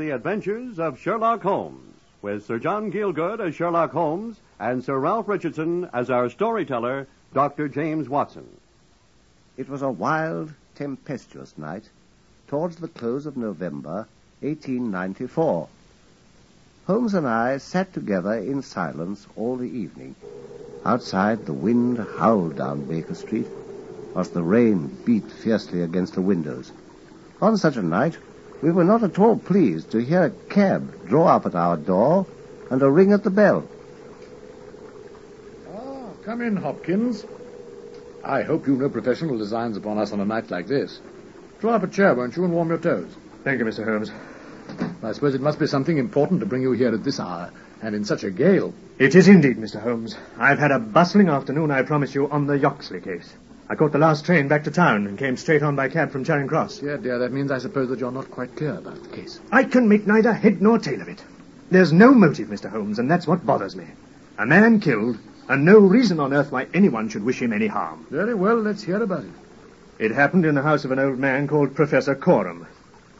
The Adventures of Sherlock Holmes, with Sir John Gielgud as Sherlock Holmes and Sir Ralph Richardson as our storyteller, Dr. James Watson. It was a wild, tempestuous night towards the close of November, 1894. Holmes and I sat together in silence all the evening. Outside, the wind howled down Baker Street, whilst the rain beat fiercely against the windows. On such a night, we were not at all pleased to hear a cab draw up at our door and a ring at the bell. Ah, come in, Hopkins. I hope you've no professional designs upon us on a night like this. Draw up a chair, won't you, and warm your toes. Thank you, Mr. Holmes. I suppose it must be something important to bring you here at this hour, and in such a gale. It is indeed, Mr. Holmes. I've had a bustling afternoon, I promise you, on the Yoxley case. I caught the last train back to town and came straight on by cab from Charing Cross. Yeah, dear, that means I suppose that you're not quite clear about the case. I can make neither head nor tail of it. There's no motive, Mr. Holmes, and that's what bothers me. A man killed, and no reason on earth why anyone should wish him any harm. Very well, let's hear about it. It happened in the house of an old man called Professor Coram.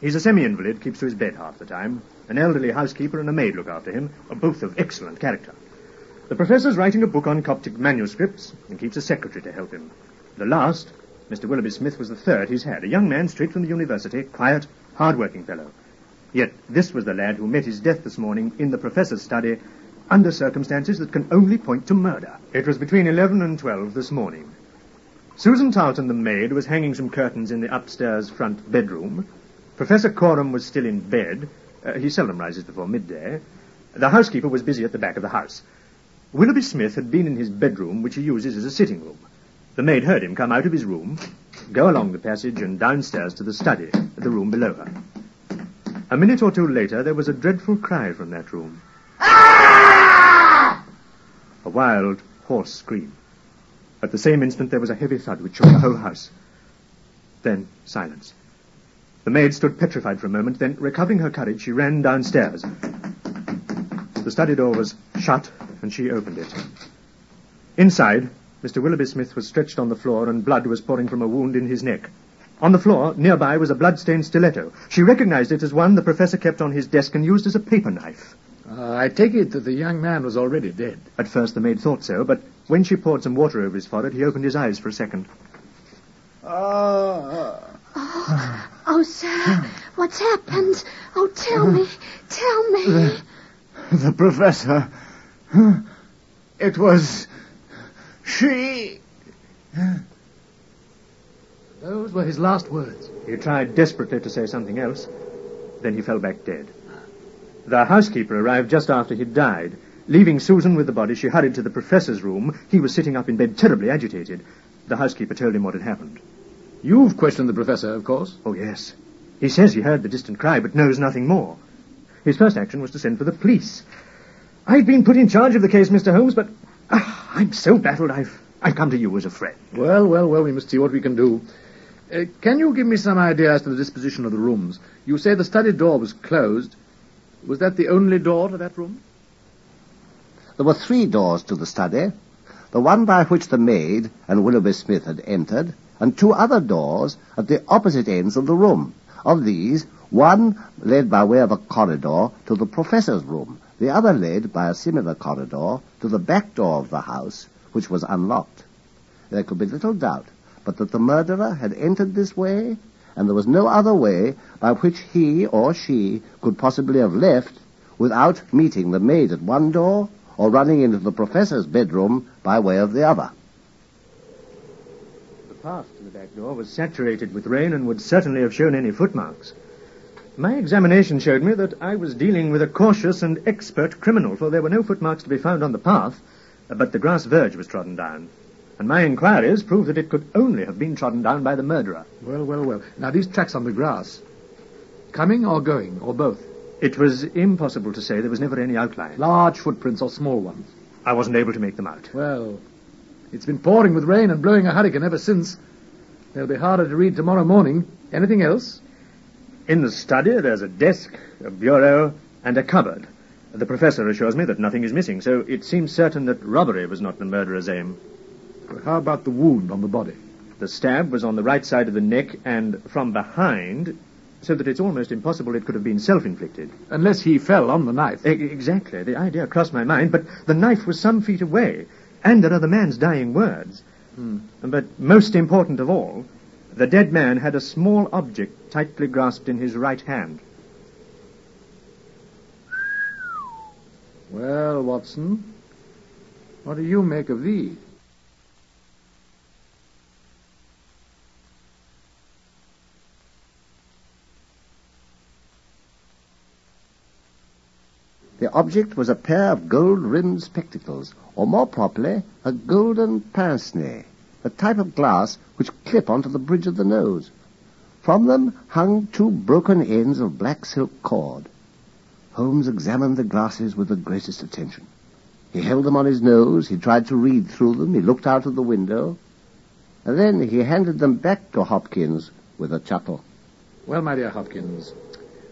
He's a semi-invalid, keeps to his bed half the time. An elderly housekeeper and a maid look after him, both of excellent character. The professor's writing a book on Coptic manuscripts and keeps a secretary to help him. The last, Mr. Willoughby Smith, was the third he's had. A young man straight from the university, quiet, hard-working fellow. Yet this was the lad who met his death this morning in the professor's study under circumstances that can only point to murder. It was between 11 and 12 this morning. Susan Tarleton, the maid, was hanging some curtains in the upstairs front bedroom. Professor Coram was still in bed. Uh, he seldom rises before midday. The housekeeper was busy at the back of the house. Willoughby Smith had been in his bedroom, which he uses as a sitting room. The maid heard him come out of his room, go along the passage and downstairs to the study, the room below her. A minute or two later, there was a dreadful cry from that room. A wild, hoarse scream. At the same instant, there was a heavy thud which shook the whole house. Then, silence. The maid stood petrified for a moment, then, recovering her courage, she ran downstairs. The study door was shut, and she opened it. Inside, Mr. Willoughby Smith was stretched on the floor, and blood was pouring from a wound in his neck. On the floor, nearby, was a blood-stained stiletto. She recognized it as one the professor kept on his desk and used as a paper knife. Uh, I take it that the young man was already dead. At first, the maid thought so, but when she poured some water over his forehead, he opened his eyes for a second. Oh, oh, sir, what's happened? Oh, tell me, tell me. The, the professor. It was she. Those were his last words. He tried desperately to say something else. Then he fell back dead. The housekeeper arrived just after he died. Leaving Susan with the body, she hurried to the professor's room. He was sitting up in bed, terribly agitated. The housekeeper told him what had happened. You've questioned the professor, of course. Oh, yes. He says he heard the distant cry, but knows nothing more. His first action was to send for the police. I've been put in charge of the case, Mr. Holmes, but ah, I'm so baffled I've, I've come to you as a friend. Well, well, well, we must see what we can do. Uh, can you give me some idea as to the disposition of the rooms? You say the study door was closed. Was that the only door to that room? There were three doors to the study. The one by which the maid and Willoughby Smith had entered, and two other doors at the opposite ends of the room. Of these, one led by way of a corridor to the professor's room, the other led by a similar corridor to the back door of the house, which was unlocked. There could be little doubt but that the murderer had entered this way, and there was no other way by which he or she could possibly have left without meeting the maid at one door or running into the professor's bedroom by way of the other. The path to the back door was saturated with rain and would certainly have shown any footmarks. My examination showed me that I was dealing with a cautious and expert criminal, for there were no footmarks to be found on the path, uh, but the grass verge was trodden down. And my inquiries proved that it could only have been trodden down by the murderer. Well, well, well. Now, these tracks on the grass, coming or going, or both? It was impossible to say. There was never any outline. Large footprints or small ones? I wasn't able to make them out. Well, it's been pouring with rain and blowing a hurricane ever since. They'll be harder to read tomorrow morning. Anything else? In the study, there's a desk, a bureau, and a cupboard. The professor assures me that nothing is missing, so it seems certain that robbery was not the murderer's aim. How about the wound on the body? The stab was on the right side of the neck, and from behind, so that it's almost impossible it could have been self-inflicted. Unless he fell on the knife. E- exactly. The idea crossed my mind, but the knife was some feet away, and there are the man's dying words. Hmm. But most important of all, the dead man had a small object tightly grasped in his right hand. Well, Watson, what do you make of these? The object was a pair of gold-rimmed spectacles, or more properly, a golden pince-nez, a type of glass which clip onto the bridge of the nose. From them hung two broken ends of black silk cord. Holmes examined the glasses with the greatest attention. He held them on his nose, he tried to read through them, he looked out of the window, and then he handed them back to Hopkins with a chuckle. Well, my dear Hopkins,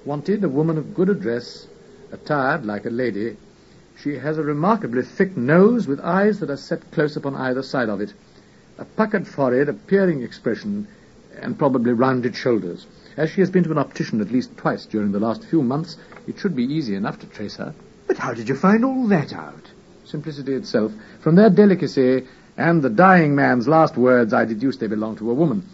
wanted a woman of good address, attired like a lady. She has a remarkably thick nose with eyes that are set close upon either side of it, a puckered forehead, a peering expression, and probably rounded shoulders. As she has been to an optician at least twice during the last few months, it should be easy enough to trace her. But how did you find all that out? Simplicity itself. From their delicacy and the dying man's last words, I deduced they belong to a woman.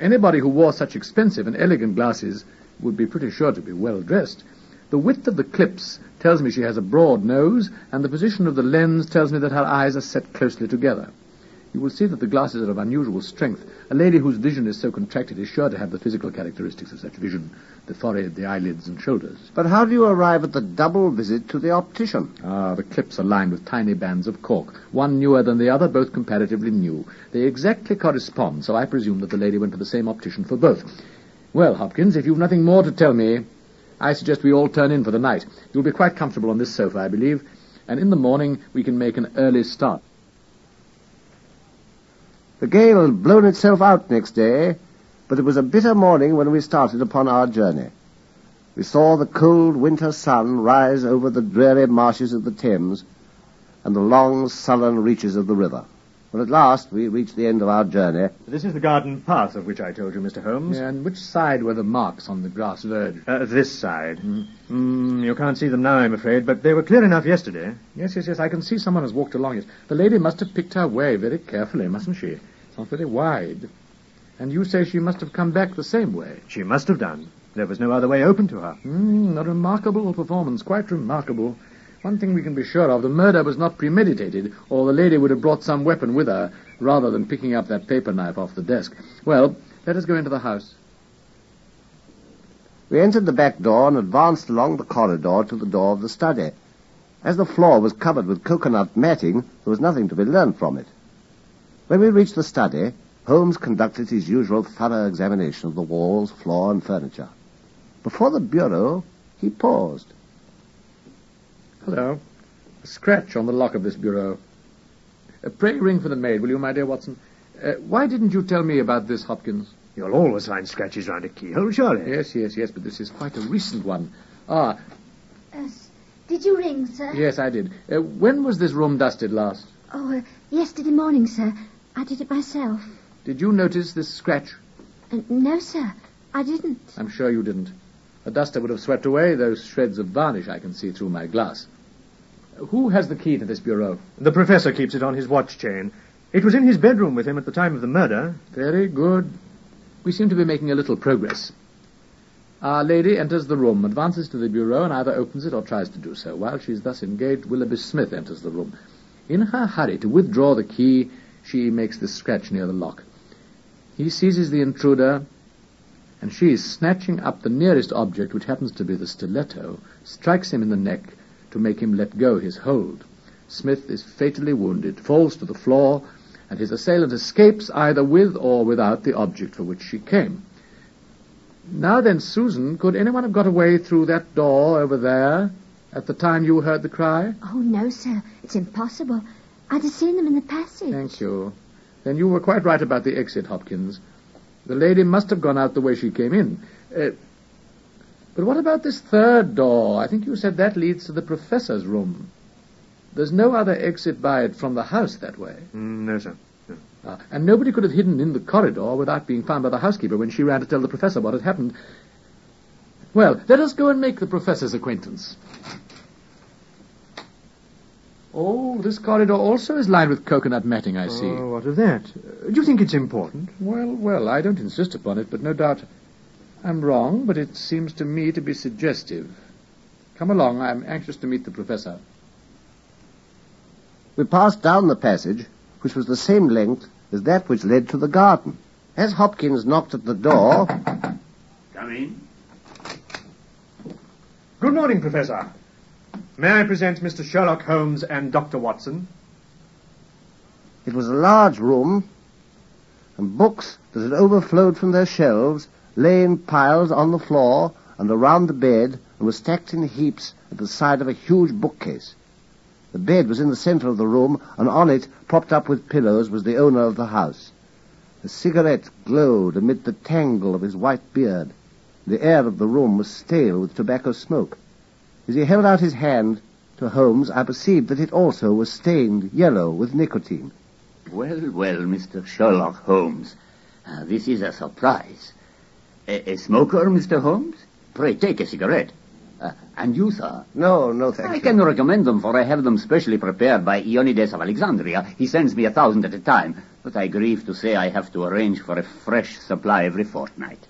Anybody who wore such expensive and elegant glasses would be pretty sure to be well dressed. The width of the clips tells me she has a broad nose, and the position of the lens tells me that her eyes are set closely together. You will see that the glasses are of unusual strength. A lady whose vision is so contracted is sure to have the physical characteristics of such vision the forehead, the eyelids, and shoulders. But how do you arrive at the double visit to the optician? Ah, the clips are lined with tiny bands of cork, one newer than the other, both comparatively new. They exactly correspond, so I presume that the lady went to the same optician for both. Well, Hopkins, if you've nothing more to tell me, I suggest we all turn in for the night. You'll be quite comfortable on this sofa, I believe, and in the morning we can make an early start. The gale had blown itself out next day, but it was a bitter morning when we started upon our journey. We saw the cold winter sun rise over the dreary marshes of the Thames and the long sullen reaches of the river. When at last we reached the end of our journey, This is the garden path of which I told you, Mr. Holmes. And which side were the marks on the grass verge? Uh, this side. Mm, you can't see them now, I'm afraid, but they were clear enough yesterday. Yes, yes, yes, I can see someone has walked along it. The lady must have picked her way very carefully, mustn't she? It's not very wide. And you say she must have come back the same way. She must have done. There was no other way open to her. Hmm, a remarkable performance, quite remarkable. One thing we can be sure of, the murder was not premeditated, or the lady would have brought some weapon with her, rather than picking up that paper knife off the desk. Well, let us go into the house. we entered the back door and advanced along the corridor to the door of the study. As the floor was covered with coconut matting, there was nothing to be learned from it. When we reached the study, Holmes conducted his usual thorough examination of the walls, floor, and furniture. Before the bureau, he paused. Hello. A scratch on the lock of this bureau. Uh, pray ring for the maid, will you, my dear Watson? Uh, why didn't you tell me about this, Hopkins? You'll always find scratches round a keyhole, surely. Yes, yes, yes, but this is quite a recent one. Ah, Uh, did you ring, sir? yes, I did. Uh, when was this room dusted last? Oh, uh, yesterday morning, sir. I did it myself. Did you notice this scratch? Uh, no, sir. I didn't. I'm sure you didn't. A duster would have swept away those shreds of varnish I can see through my glass. Who has the key to this bureau? The professor keeps it on his watch chain. It was in his bedroom with him at the time of the murder. Very good. We seem to be making a little progress. Our lady enters the room, advances to the bureau, and either opens it or tries to do so. While she is thus engaged, Willoughby Smith enters the room. In her hurry to withdraw the key, she makes this scratch near the lock. He seizes the intruder, and she, snatching up the nearest object, which happens to be the stiletto, strikes him in the neck to make him let go his hold. Smith is fatally wounded, falls to the floor, and his assailant escapes either with or without the object for which she came. Now then, Susan, could anyone have got away through that door over there at the time you heard the cry? Oh, no, sir. It's impossible. I'd have seen them in the passage. Thank you. Then you were quite right about the exit, Hopkins. The lady must have gone out the way she came in. Uh, but what about this third door? I think you said that leads to the professor's room. There's no other exit by it from the house that way. Mm, no, sir. No. Ah, and nobody could have hidden in the corridor without being found by the housekeeper when she ran to tell the professor what had happened. Well, let us go and make the professor's acquaintance. Oh, this corridor also is lined with coconut matting, I see. Oh, what of that? Uh, do you think it's important? Well, well, I don't insist upon it, but no doubt I'm wrong, but it seems to me to be suggestive. Come along, I'm anxious to meet the professor. We passed down the passage, which was the same length as that which led to the garden. As Hopkins knocked at the door, Come in. Good morning, Professor. May I present Mr. Sherlock Holmes and Dr. Watson? it was a large room, and books that had overflowed from their shelves lay in piles on the floor and around the bed and were stacked in heaps at the side of a huge bookcase. The bed was in the center of the room, and on it, propped up with pillows, was the owner of the house. A cigarette glowed amid the tangle of his white beard. The air of the room was stale with tobacco smoke. As he held out his hand to Holmes, I perceived that it also was stained yellow with nicotine. Well, well, Mr. Sherlock Holmes. Uh, this is a surprise. A, a smoker, Mr. Holmes? Pray take a cigarette. Uh, and you, sir? No, no, thank I you. can recommend them, for I have them specially prepared by Ionides of Alexandria. He sends me a thousand at a time, but I grieve to say I have to arrange for a fresh supply every fortnight.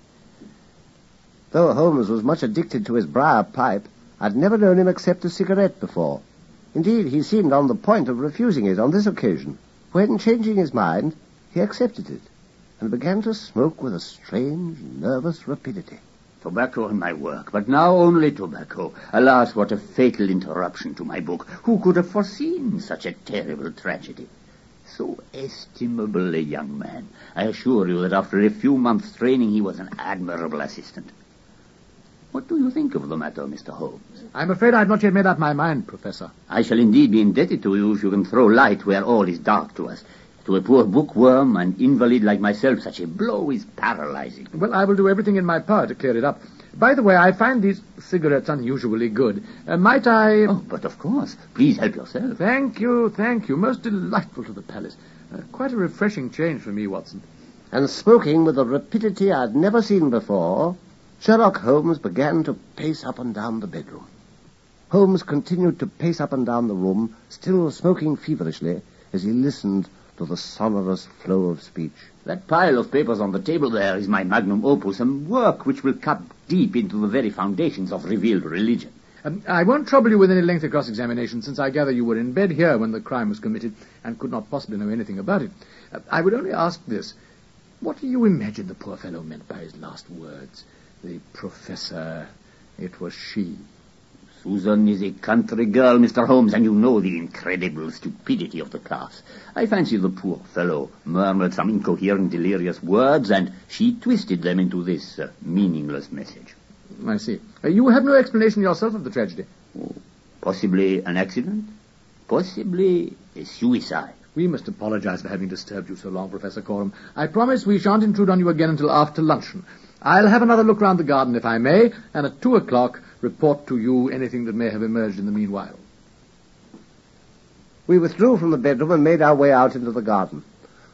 Though Holmes was much addicted to his briar pipe, I'd never known him accept a cigarette before. Indeed, he seemed on the point of refusing it on this occasion, when, changing his mind, he accepted it and began to smoke with a strange, nervous rapidity. Tobacco in my work, but now only tobacco. Alas, what a fatal interruption to my book. Who could have foreseen such a terrible tragedy? So estimable a young man. I assure you that after a few months' training he was an admirable assistant. What do you think of the matter, Mr. Holmes? I'm afraid I've not yet made up my mind, Professor. I shall indeed be indebted to you if you can throw light where all is dark to us. To a poor bookworm and invalid like myself, such a blow is paralyzing. Well, I will do everything in my power to clear it up. By the way, I find these cigarettes unusually good. Uh, might I... Oh, but of course. Please help yourself. Thank you, thank you. Most delightful to the palace. Uh, quite a refreshing change for me, Watson. And smoking with a rapidity I'd never seen before, Sherlock Holmes began to pace up and down the bedroom. Holmes continued to pace up and down the room, still smoking feverishly, as he listened to the sonorous flow of speech. That pile of papers on the table there is my magnum opus, and work which will cut deep into the very foundations of revealed religion. Um, I won't trouble you with any lengthy cross-examination, since I gather you were in bed here when the crime was committed and could not possibly know anything about it. Uh, I would only ask this. What do you imagine the poor fellow meant by his last words? The professor, it was she. Susan is a country girl, Mr. Holmes, and you know the incredible stupidity of the class. I fancy the poor fellow murmured some incoherent, delirious words, and she twisted them into this uh, meaningless message. I see. Uh, you have no explanation yourself of the tragedy. Oh, possibly an accident? Possibly a suicide. We must apologize for having disturbed you so long, Professor Coram. I promise we shan't intrude on you again until after luncheon. I'll have another look round the garden, if I may, and at two o'clock report to you anything that may have emerged in the meanwhile. We withdrew from the bedroom and made our way out into the garden.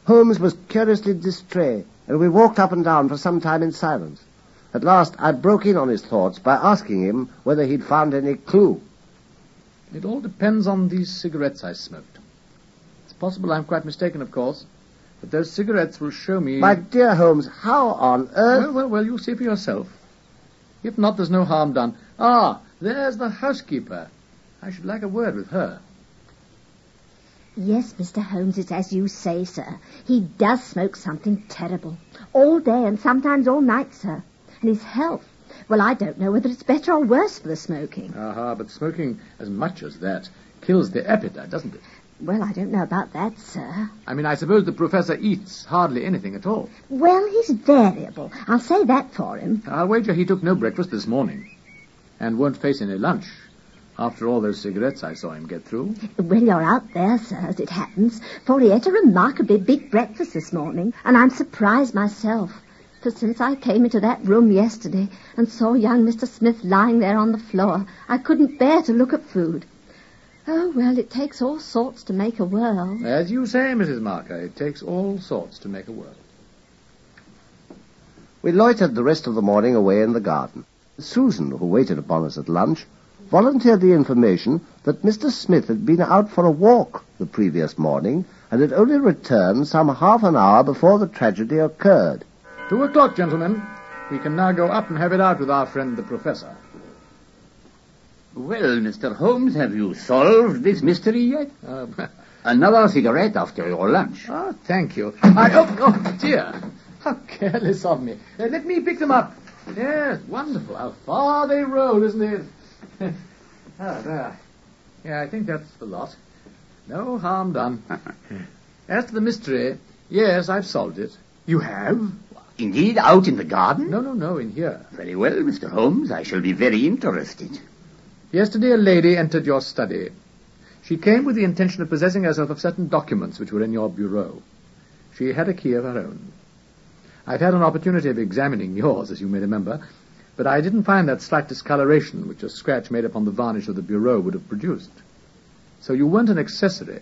Holmes was curiously distrait, and we walked up and down for some time in silence. At last, I broke in on his thoughts by asking him whether he'd found any clue. It all depends on these cigarettes I smoked. It's possible I'm quite mistaken, of course, but those cigarettes will show me... My dear Holmes, how on earth... Well, well, well, you'll see for yourself. If not, there's no harm done. Ah, there's the housekeeper. I should like a word with her. Yes, Mr. Holmes, it's as you say, sir. He does smoke something terrible. All day and sometimes all night, sir. And his health. Well, I don't know whether it's better or worse for the smoking. Aha, but smoking as much as that kills the appetite, doesn't it? Well, I don't know about that, sir. I mean, I suppose the professor eats hardly anything at all. Well, he's variable. I'll say that for him. I'll wager he took no breakfast this morning. And won't face any lunch. After all those cigarettes I saw him get through. Well, you're out there, sir, as it happens, for he ate a remarkably big breakfast this morning, and I'm surprised myself. For since I came into that room yesterday and saw young Mr. Smith lying there on the floor, I couldn't bear to look at food. Oh, well, it takes all sorts to make a world. As you say, Mrs. Marker, it takes all sorts to make a world. We loitered the rest of the morning away in the garden. Susan, who waited upon us at lunch, volunteered the information that Mr. Smith had been out for a walk the previous morning and had only returned some half an hour before the tragedy occurred. Two o'clock, gentlemen. We can now go up and have it out with our friend the professor. Well, Mr. Holmes, have you solved this mystery yet? Uh, Another cigarette after your lunch. oh, thank you. I, oh, oh, dear. How careless of me. Uh, let me pick them up. Yes, wonderful. How far they roll, isn't it? ah, there. Yeah, I think that's the lot. No harm done. As to the mystery, yes, I've solved it. You have? Indeed, out in the garden? No, no, no, in here. Very well, Mr. Holmes. I shall be very interested. Yesterday a lady entered your study. She came with the intention of possessing herself of certain documents which were in your bureau. She had a key of her own. I've had an opportunity of examining yours, as you may remember, but I didn't find that slight discoloration which a scratch made upon the varnish of the bureau would have produced. So you weren't an accessory.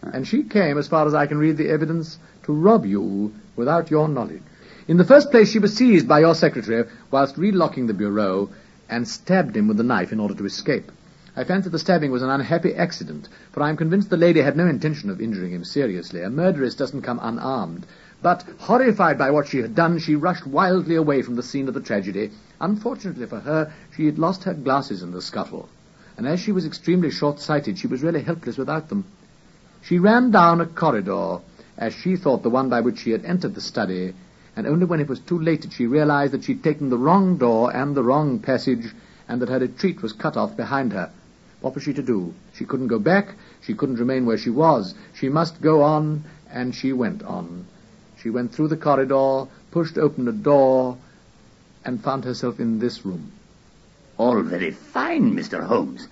And she came, as far as I can read the evidence, to rob you without your knowledge. In the first place, she was seized by your secretary whilst relocking the bureau and stabbed him with the knife in order to escape. I fancy the stabbing was an unhappy accident, for I am convinced the lady had no intention of injuring him seriously. A murderess doesn't come unarmed. But, horrified by what she had done, she rushed wildly away from the scene of the tragedy. Unfortunately for her, she had lost her glasses in the scuffle, and as she was extremely short-sighted, she was really helpless without them. She ran down a corridor, as she thought the one by which she had entered the study, and only when it was too late did she realize that she'd taken the wrong door and the wrong passage, and that her retreat was cut off behind her. What was she to do? She couldn't go back. She couldn't remain where she was. She must go on, and she went on. She went through the corridor, pushed open a door, and found herself in this room. All very fine, Mr. Holmes.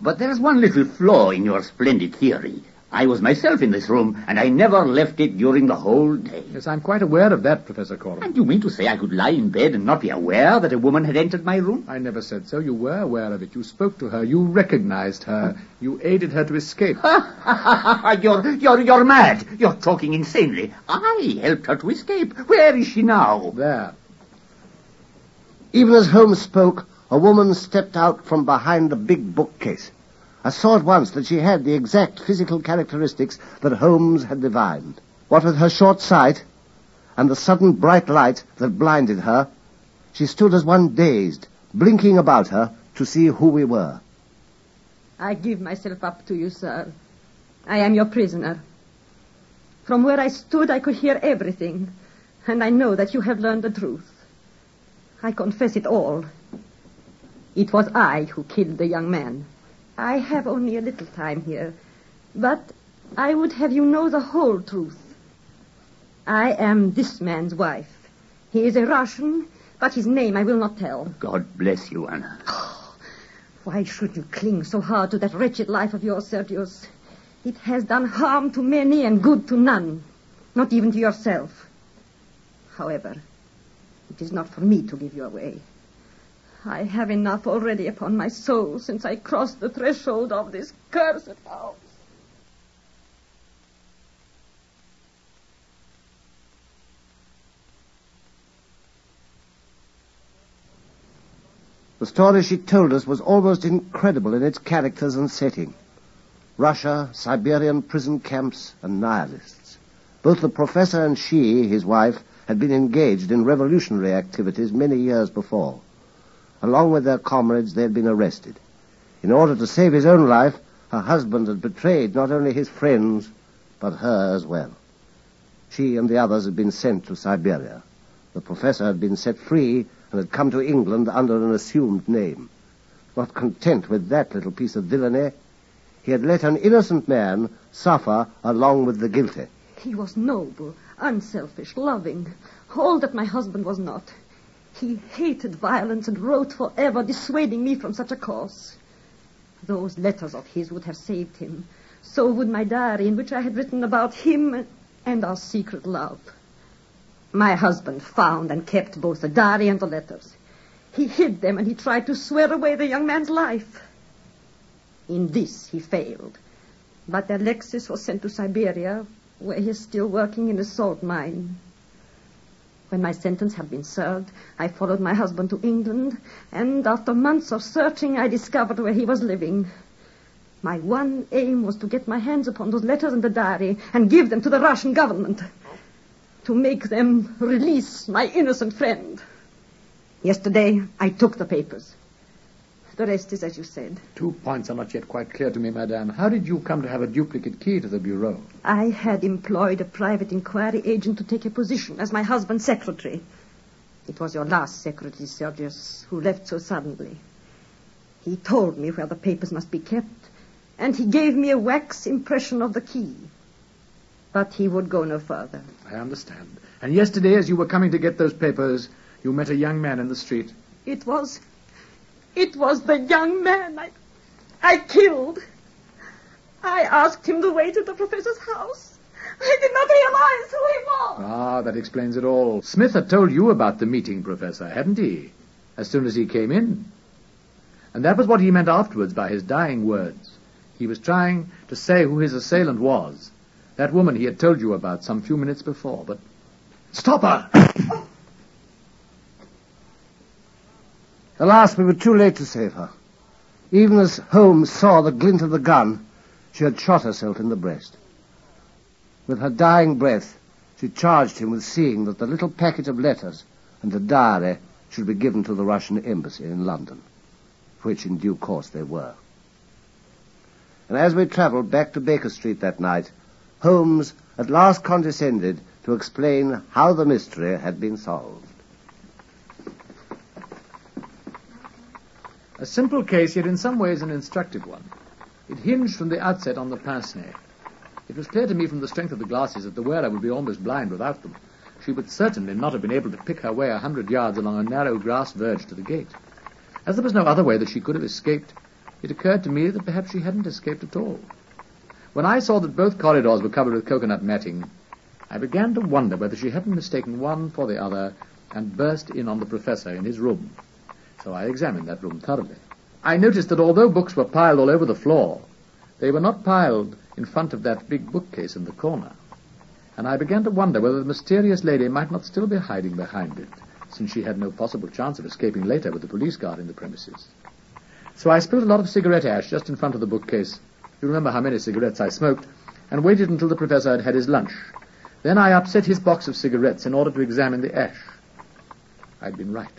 But there's one little flaw in your splendid theory. I was myself in this room, and I never left it during the whole day. Yes, I'm quite aware of that, Professor Coram. And you mean to say I could lie in bed and not be aware that a woman had entered my room? I never said so. You were aware of it. You spoke to her. You recognized her. You aided her to escape. you're, you're, you're mad. You're talking insanely. I helped her to escape. Where is she now? There. Even as Holmes spoke, a woman stepped out from behind a big bookcase. I saw at once that she had the exact physical characteristics that Holmes had divined. What with her short sight and the sudden bright light that blinded her, she stood as one dazed, blinking about her to see who we were. I give myself up to you, sir. I am your prisoner. From where I stood, I could hear everything, and I know that you have learned the truth. I confess it all. It was I who killed the young man. I have only a little time here, but I would have you know the whole truth. I am this man's wife. He is a Russian, but his name I will not tell. God bless you, Anna. Why should you cling so hard to that wretched life of yours, Sergius? It has done harm to many and good to none, not even to yourself. However, it is not for me to give you away. I have enough already upon my soul since I crossed the threshold of this cursed house. The story she told us was almost incredible in its characters and setting. Russia, Siberian prison camps, and nihilists. Both the professor and she, his wife, had been engaged in revolutionary activities many years before. Along with their comrades, they had been arrested. In order to save his own life, her husband had betrayed not only his friends, but her as well. She and the others had been sent to Siberia. The professor had been set free and had come to England under an assumed name. Not content with that little piece of villainy, he had let an innocent man suffer along with the guilty. He was noble, unselfish, loving, all that my husband was not. He hated violence and wrote forever, dissuading me from such a course. Those letters of his would have saved him. So would my diary in which I had written about him and our secret love. My husband found and kept both the diary and the letters. He hid them and he tried to swear away the young man's life. In this he failed. But Alexis was sent to Siberia, where he is still working in a salt mine. When my sentence had been served, I followed my husband to England, and after months of searching, I discovered where he was living. My one aim was to get my hands upon those letters and the diary and give them to the Russian government. To make them release my innocent friend. Yesterday, I took the papers. The rest is as you said. Two points are not yet quite clear to me, madame. How did you come to have a duplicate key to the bureau? I had employed a private inquiry agent to take a position as my husband's secretary. It was your last secretary, Sergius, who left so suddenly. He told me where the papers must be kept, and he gave me a wax impression of the key. But he would go no further. I understand. And yesterday, as you were coming to get those papers, you met a young man in the street. It was it was the young man I, I killed. I asked him the way to the professor's house. I did not realize who he was. Ah, that explains it all. Smith had told you about the meeting, Professor, hadn't he? As soon as he came in. And that was what he meant afterwards by his dying words. He was trying to say who his assailant was. That woman he had told you about some few minutes before, but... Stop her! Alas, we were too late to save her. Even as Holmes saw the glint of the gun, she had shot herself in the breast. With her dying breath, she charged him with seeing that the little packet of letters and the diary should be given to the Russian embassy in London, which in due course they were. And as we travelled back to Baker Street that night, Holmes at last condescended to explain how the mystery had been solved. A simple case, yet in some ways an instructive one. It hinged from the outset on the pince nez. It was clear to me from the strength of the glasses that the wearer would be almost blind without them. She would certainly not have been able to pick her way a hundred yards along a narrow grass verge to the gate. As there was no other way that she could have escaped, it occurred to me that perhaps she hadn't escaped at all. When I saw that both corridors were covered with coconut matting, I began to wonder whether she hadn't mistaken one for the other and burst in on the professor in his room so I examined that room thoroughly. I noticed that although books were piled all over the floor, they were not piled in front of that big bookcase in the corner. And I began to wonder whether the mysterious lady might not still be hiding behind it, since she had no possible chance of escaping later with the police guard in the premises. So I spilled a lot of cigarette ash just in front of the bookcase. You remember how many cigarettes I smoked, and waited until the professor had had his lunch. Then I upset his box of cigarettes in order to examine the ash. I'd been right.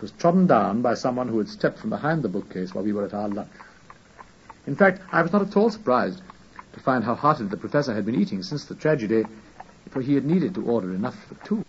Was trodden down by someone who had stepped from behind the bookcase while we were at our lunch. In fact, I was not at all surprised to find how heartily the professor had been eating since the tragedy, for he had needed to order enough for two.